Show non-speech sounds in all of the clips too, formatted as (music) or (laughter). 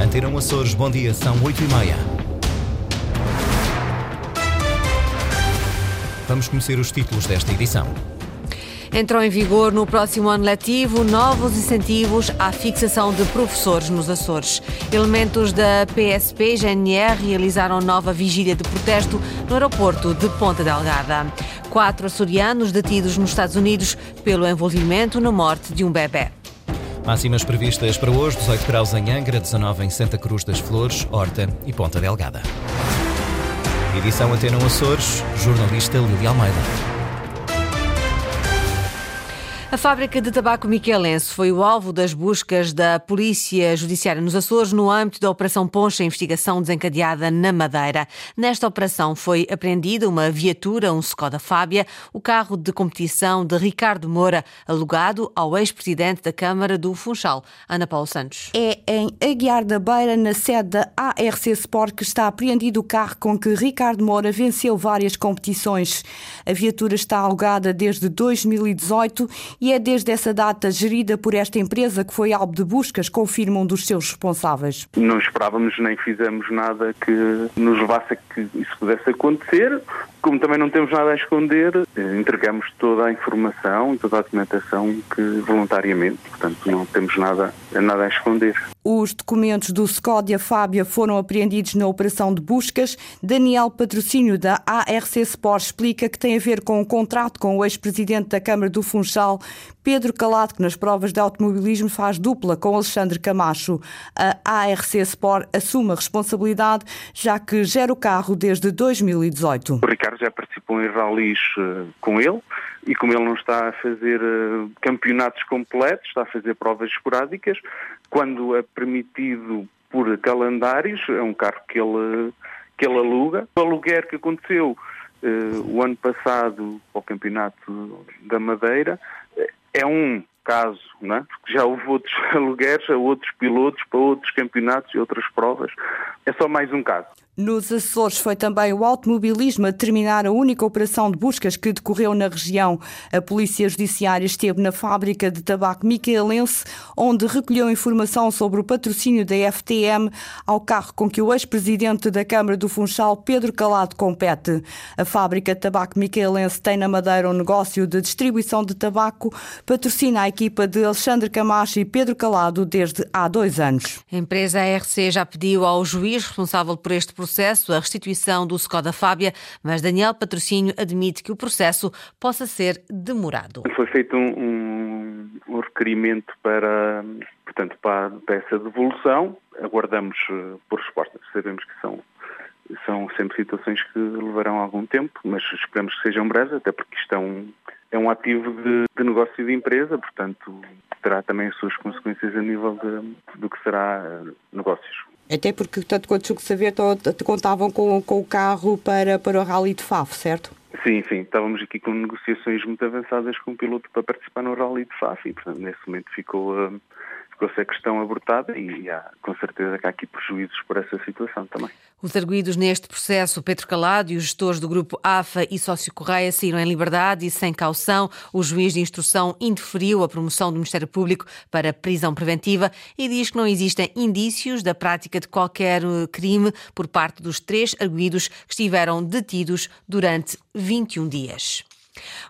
Antena Açores, bom dia, são 8 e meia. Vamos conhecer os títulos desta edição. Entram em vigor no próximo ano letivo novos incentivos à fixação de professores nos Açores. Elementos da PSP e GNR realizaram nova vigília de protesto no aeroporto de Ponta Delgada. Quatro açorianos detidos nos Estados Unidos pelo envolvimento na morte de um bebê. Máximas previstas para hoje: 18 graus em Angra, 19 em Santa Cruz das Flores, Horta e Ponta Delgada. Edição Antena Açores, jornalista Lili Almeida. A fábrica de tabaco miquelense foi o alvo das buscas da Polícia Judiciária nos Açores no âmbito da Operação Poncha, investigação desencadeada na Madeira. Nesta operação foi apreendida uma viatura, um Skoda Fábia, o carro de competição de Ricardo Moura, alugado ao ex-presidente da Câmara do Funchal, Ana Paulo Santos. É em Aguiar da Beira, na sede da ARC Sport, que está apreendido o carro com que Ricardo Moura venceu várias competições. A viatura está alugada desde 2018 e é desde essa data gerida por esta empresa que foi alvo de buscas, confirma um dos seus responsáveis. Não esperávamos nem fizemos nada que nos levasse a que isso pudesse acontecer. Como também não temos nada a esconder, entregamos toda a informação e toda a documentação que voluntariamente, portanto não temos nada, nada a esconder. Os documentos do Scódia Fábia foram apreendidos na operação de buscas. Daniel Patrocínio da ARC Sport explica que tem a ver com um contrato com o ex-presidente da Câmara do Funchal, Pedro Calado, que nas provas de automobilismo faz dupla com Alexandre Camacho. A ARC Sport assume a responsabilidade, já que gera o carro desde 2018. O Já participou em ralis eh, com ele e como ele não está a fazer eh, campeonatos completos, está a fazer provas esporádicas, quando é permitido por calendários, é um carro que ele, que ele aluga. O aluguer que aconteceu uh, o ano passado ao Campeonato da Madeira é um caso, não é? porque já houve outros (laughs) alugueres a outros pilotos para outros campeonatos e outras provas. É só mais um caso. Nos Açores foi também o automobilismo a terminar a única operação de buscas que decorreu na região. A Polícia Judiciária esteve na fábrica de tabaco micaelense, onde recolheu informação sobre o patrocínio da FTM ao carro com que o ex-presidente da Câmara do Funchal, Pedro Calado, compete. A fábrica de tabaco micaelense tem na Madeira um negócio de distribuição de tabaco, patrocina a equipa de Alexandre Camacho e Pedro Calado desde há dois anos. A empresa ARC já pediu ao juiz responsável por este processo a restituição do Skoda Fábia, mas Daniel Patrocínio admite que o processo possa ser demorado. Foi feito um, um, um requerimento para, portanto, para, para essa devolução. Aguardamos uh, por respostas. Sabemos que são são sempre situações que levarão algum tempo, mas esperamos que sejam breves, até porque isto é um, é um ativo de, de negócio de empresa, portanto terá também as suas consequências a nível de, do que será uh, negócios. Até porque, tanto quanto julgo saber, contavam com, com o carro para, para o Rally de Faf, certo? Sim, sim. Estávamos aqui com negociações muito avançadas com o piloto para participar no Rally de Faf e, portanto, nesse momento ficou... Uh, ficou essa questão abortada e há com certeza que há aqui prejuízos por essa situação também. Os arguídos neste processo, Pedro Calado e os gestores do grupo AFA e Sócio Correia saíram em liberdade e sem caução. O juiz de instrução interferiu a promoção do Ministério Público para prisão preventiva e diz que não existem indícios da prática de qualquer eh, crime por parte dos três arguídos que estiveram detidos durante 21 dias.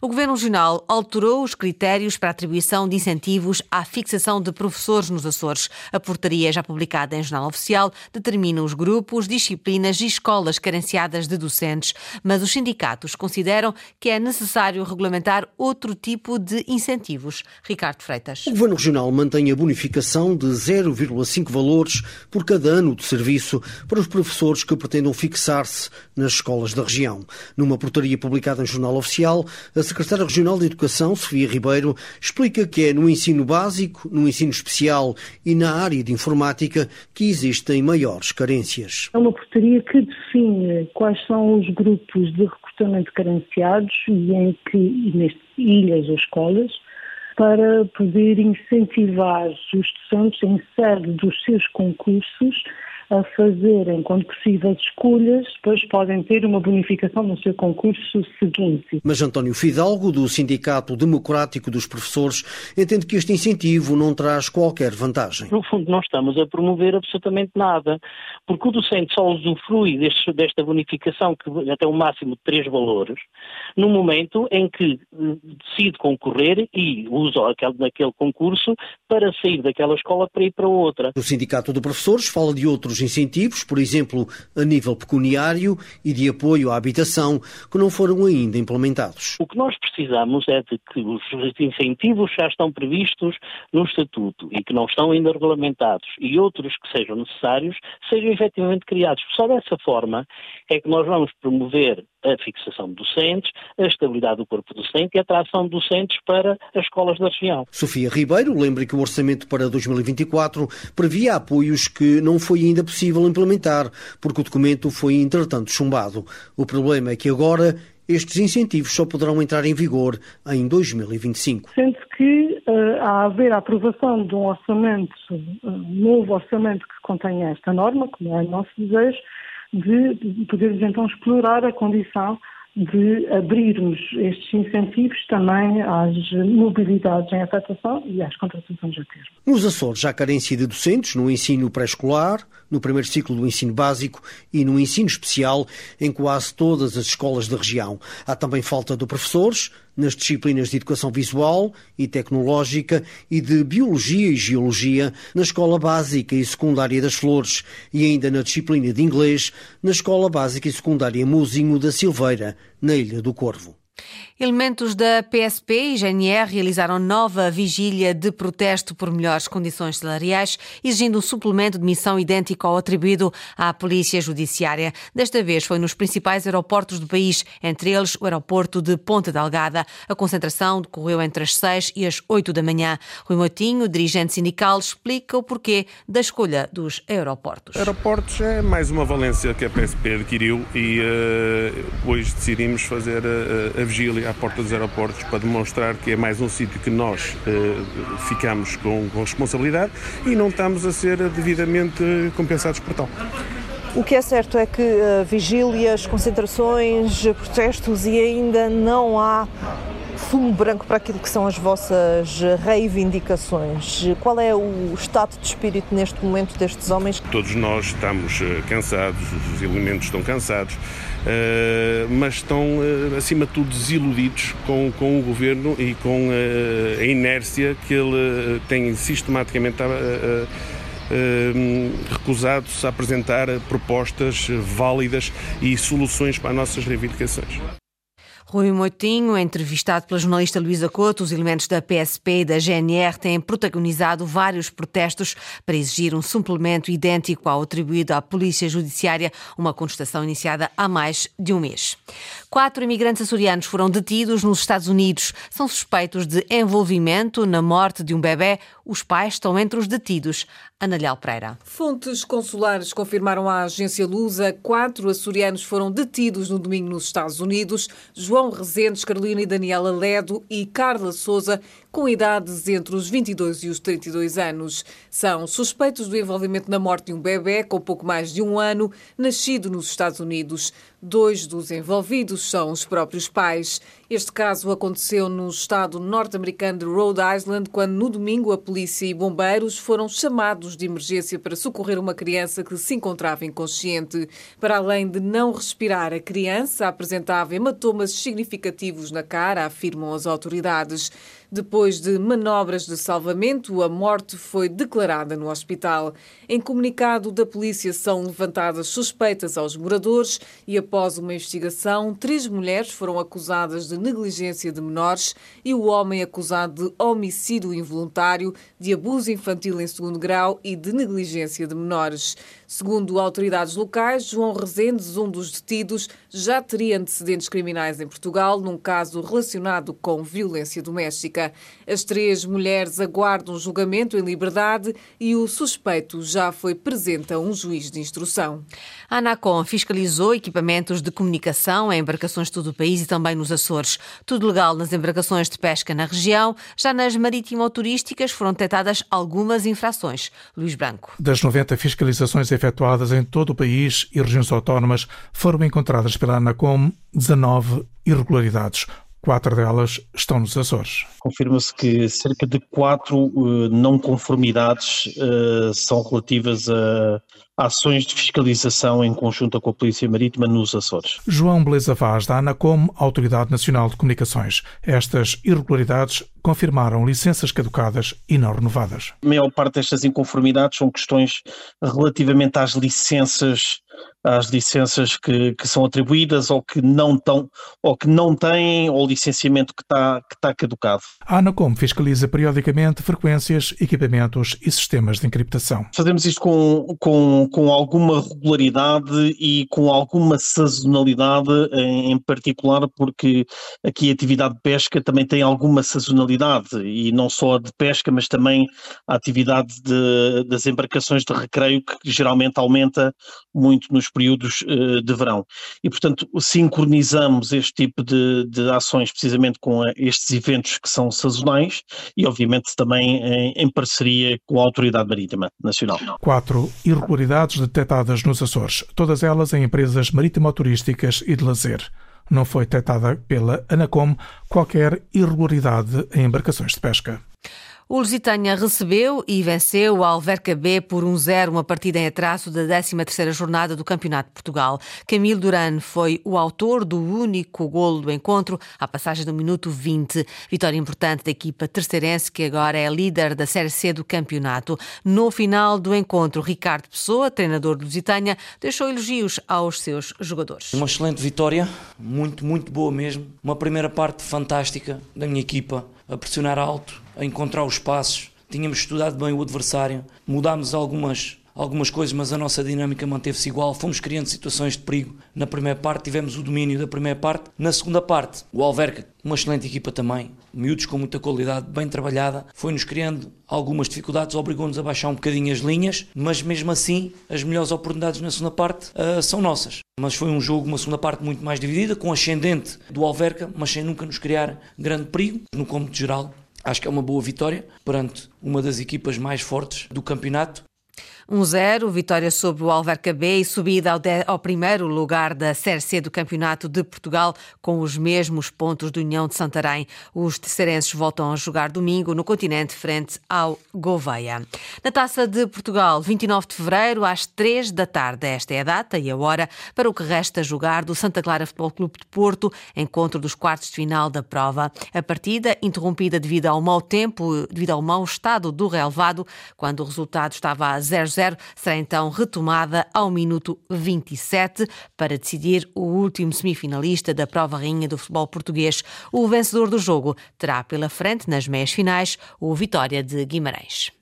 O Governo Regional alterou os critérios para atribuição de incentivos à fixação de professores nos Açores. A portaria, já publicada em Jornal Oficial, determina os grupos, disciplinas e escolas carenciadas de docentes, mas os sindicatos consideram que é necessário regulamentar outro tipo de incentivos. Ricardo Freitas. O Governo Regional mantém a bonificação de 0,5 valores por cada ano de serviço para os professores que pretendam fixar-se nas escolas da região. Numa portaria publicada em Jornal Oficial, a secretária regional de Educação, Sofia Ribeiro, explica que é no ensino básico, no ensino especial e na área de informática que existem maiores carências. É uma portaria que define quais são os grupos de recrutamento carenciados e em que, nestas ilhas ou escolas, para poder incentivar os estudantes em sede dos seus concursos a fazerem, quando possível, escolhas, depois podem ter uma bonificação no seu concurso seguinte. Mas António Fidalgo, do Sindicato Democrático dos Professores, entende que este incentivo não traz qualquer vantagem. No fundo, não estamos a promover absolutamente nada, porque o docente só usufrui deste, desta bonificação, que até o máximo de três valores, no momento em que eh, decide concorrer e usa aquele, naquele concurso para sair daquela escola para ir para outra. O Sindicato de Professores fala de outros incentivos, por exemplo, a nível pecuniário e de apoio à habitação, que não foram ainda implementados. O que nós precisamos é de que os incentivos já estão previstos no Estatuto e que não estão ainda regulamentados e outros que sejam necessários sejam efetivamente criados. Só dessa forma é que nós vamos promover a fixação de docentes, a estabilidade do corpo docente e a atração de docentes para as escolas da região. Sofia Ribeiro lembra que o orçamento para 2024 previa apoios que não foi ainda possível implementar, porque o documento foi entretanto chumbado. O problema é que agora estes incentivos só poderão entrar em vigor em 2025. Sendo que, uh, a haver a aprovação de um orçamento, um novo orçamento que contém esta norma, como é o nosso desejo, de podermos então explorar a condição de abrirmos estes incentivos também às mobilidades em afetação e às contratações a termo. Nos Açores há carência de docentes no ensino pré-escolar, no primeiro ciclo do ensino básico e no ensino especial em quase todas as escolas da região. Há também falta de professores nas disciplinas de educação visual e tecnológica e de biologia e geologia na escola básica e secundária das Flores e ainda na disciplina de inglês na escola básica e secundária Muzinho da Silveira, na Ilha do Corvo. Elementos da PSP e GNR realizaram nova vigília de protesto por melhores condições salariais, exigindo um suplemento de missão idêntico ao atribuído à Polícia Judiciária. Desta vez foi nos principais aeroportos do país, entre eles o aeroporto de Ponta Delgada. A concentração decorreu entre as 6 e as 8 da manhã. Rui Motinho, dirigente sindical, explica o porquê da escolha dos aeroportos. Aeroportos é mais uma valência que a PSP adquiriu e uh, hoje decidimos fazer a, a vigília à porta dos aeroportos para demonstrar que é mais um sítio que nós eh, ficamos com, com responsabilidade e não estamos a ser devidamente compensados por tal. O que é certo é que uh, vigílias, concentrações, protestos e ainda não há fumo branco para aquilo que são as vossas reivindicações. Qual é o estado de espírito neste momento destes homens? Todos nós estamos eh, cansados, os elementos estão cansados. Uh, mas estão, uh, acima de tudo, desiludidos com, com o governo e com a inércia que ele tem sistematicamente recusado-se a apresentar propostas válidas e soluções para as nossas reivindicações. Rui Moitinho, entrevistado pela jornalista Luísa Couto, os elementos da PSP e da GNR têm protagonizado vários protestos para exigir um suplemento idêntico ao atribuído à Polícia Judiciária, uma contestação iniciada há mais de um mês. Quatro imigrantes açorianos foram detidos nos Estados Unidos. São suspeitos de envolvimento na morte de um bebê. Os pais estão entre os detidos. Ana Leal Pereira. Fontes consulares confirmaram à agência Lusa quatro açorianos foram detidos no domingo nos Estados Unidos. João Rezendes, Carolina e Daniela Ledo e Carla Souza com idades entre os 22 e os 32 anos. São suspeitos do envolvimento na morte de um bebê com pouco mais de um ano, nascido nos Estados Unidos. Dois dos envolvidos são os próprios pais. Este caso aconteceu no estado norte-americano de Rhode Island, quando no domingo a polícia e bombeiros foram chamados de emergência para socorrer uma criança que se encontrava inconsciente. Para além de não respirar, a criança apresentava hematomas significativos na cara, afirmam as autoridades. Depois de manobras de salvamento, a morte foi declarada no hospital. Em comunicado da polícia são levantadas suspeitas aos moradores e após uma investigação, três mulheres foram acusadas de negligência de menores e o homem acusado de homicídio involuntário, de abuso infantil em segundo grau e de negligência de menores. Segundo autoridades locais, João Rezendes, um dos detidos, já teria antecedentes criminais em Portugal num caso relacionado com violência doméstica. As três mulheres aguardam julgamento em liberdade e o suspeito já foi presente a um juiz de instrução. A Anacom fiscalizou equipamentos de comunicação em embarcações de todo o país e também nos Açores. Tudo legal nas embarcações de pesca na região. Já nas marítimo-turísticas foram detectadas algumas infrações. Luís Branco. Das 90 fiscalizações efetuadas em todo o país e regiões autónomas, foram encontradas pela Anacom 19 irregularidades. Quatro delas estão nos Açores. Confirma-se que cerca de quatro uh, não conformidades uh, são relativas a ações de fiscalização em conjunto com a Polícia Marítima nos Açores. João Beleza Vaz, da ANACOM, Autoridade Nacional de Comunicações. Estas irregularidades confirmaram licenças caducadas e não renovadas. A maior parte destas inconformidades são questões relativamente às licenças às licenças que, que são atribuídas ou que não estão ou que não têm ou licenciamento que está que está caducado. A Anacom fiscaliza periodicamente frequências, equipamentos e sistemas de encriptação. Fazemos isto com, com, com alguma regularidade e com alguma sazonalidade em, em particular porque aqui a atividade de pesca também tem alguma sazonalidade e não só a de pesca mas também a atividade de, das embarcações de recreio que geralmente aumenta muito nos períodos uh, de verão. E, portanto, sincronizamos este tipo de, de ações precisamente com a, estes eventos que são sazonais e, obviamente, também em, em parceria com a Autoridade Marítima Nacional. Quatro irregularidades detectadas nos Açores, todas elas em empresas marítimo-turísticas e de lazer não foi detectada pela Anacom qualquer irregularidade em embarcações de pesca. O Lusitânia recebeu e venceu o Alverca B por 1-0, uma partida em atraso da 13ª jornada do Campeonato de Portugal. Camilo Duran foi o autor do único golo do encontro, à passagem do minuto 20. Vitória importante da equipa terceirense, que agora é líder da Série C do campeonato. No final do encontro, Ricardo Pessoa, treinador do Lusitânia, deixou elogios aos seus jogadores. Uma excelente vitória, muito, muito boa mesmo. Uma primeira parte fantástica da minha equipa, a pressionar alto, a encontrar os passos, tínhamos estudado bem o adversário, mudámos algumas, algumas coisas, mas a nossa dinâmica manteve-se igual. Fomos criando situações de perigo. Na primeira parte tivemos o domínio da primeira parte. Na segunda parte, o Alverca, uma excelente equipa também, miúdos com muita qualidade, bem trabalhada, foi-nos criando algumas dificuldades, obrigou-nos a baixar um bocadinho as linhas, mas mesmo assim as melhores oportunidades na segunda parte uh, são nossas. Mas foi um jogo, uma segunda parte muito mais dividida, com ascendente do Alverca, mas sem nunca nos criar grande perigo. No cômodo geral, Acho que é uma boa vitória perante uma das equipas mais fortes do campeonato 1-0, vitória sobre o Alverca B e subida ao, de, ao, primeiro lugar da Série C do Campeonato de Portugal com os mesmos pontos do União de Santarém. Os terceirenses voltam a jogar domingo no continente frente ao Gouveia. Na Taça de Portugal, 29 de fevereiro, às 3 da tarde. Esta é a data e a hora para o que resta jogar do Santa Clara Futebol Clube de Porto, encontro dos quartos de final da prova. A partida, interrompida devido ao mau tempo, devido ao mau estado do relevado, quando o resultado estava a 0-0 será então retomada ao minuto 27 para decidir o último semifinalista da prova rainha do futebol português. O vencedor do jogo terá pela frente, nas meias finais, o Vitória de Guimarães.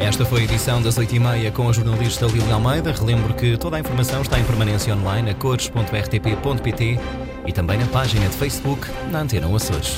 Esta foi a edição das 8h30 com a jornalista Lili Almeida. Relembro que toda a informação está em permanência online a cores.rtp.pt e também na página de Facebook na Antena Açores.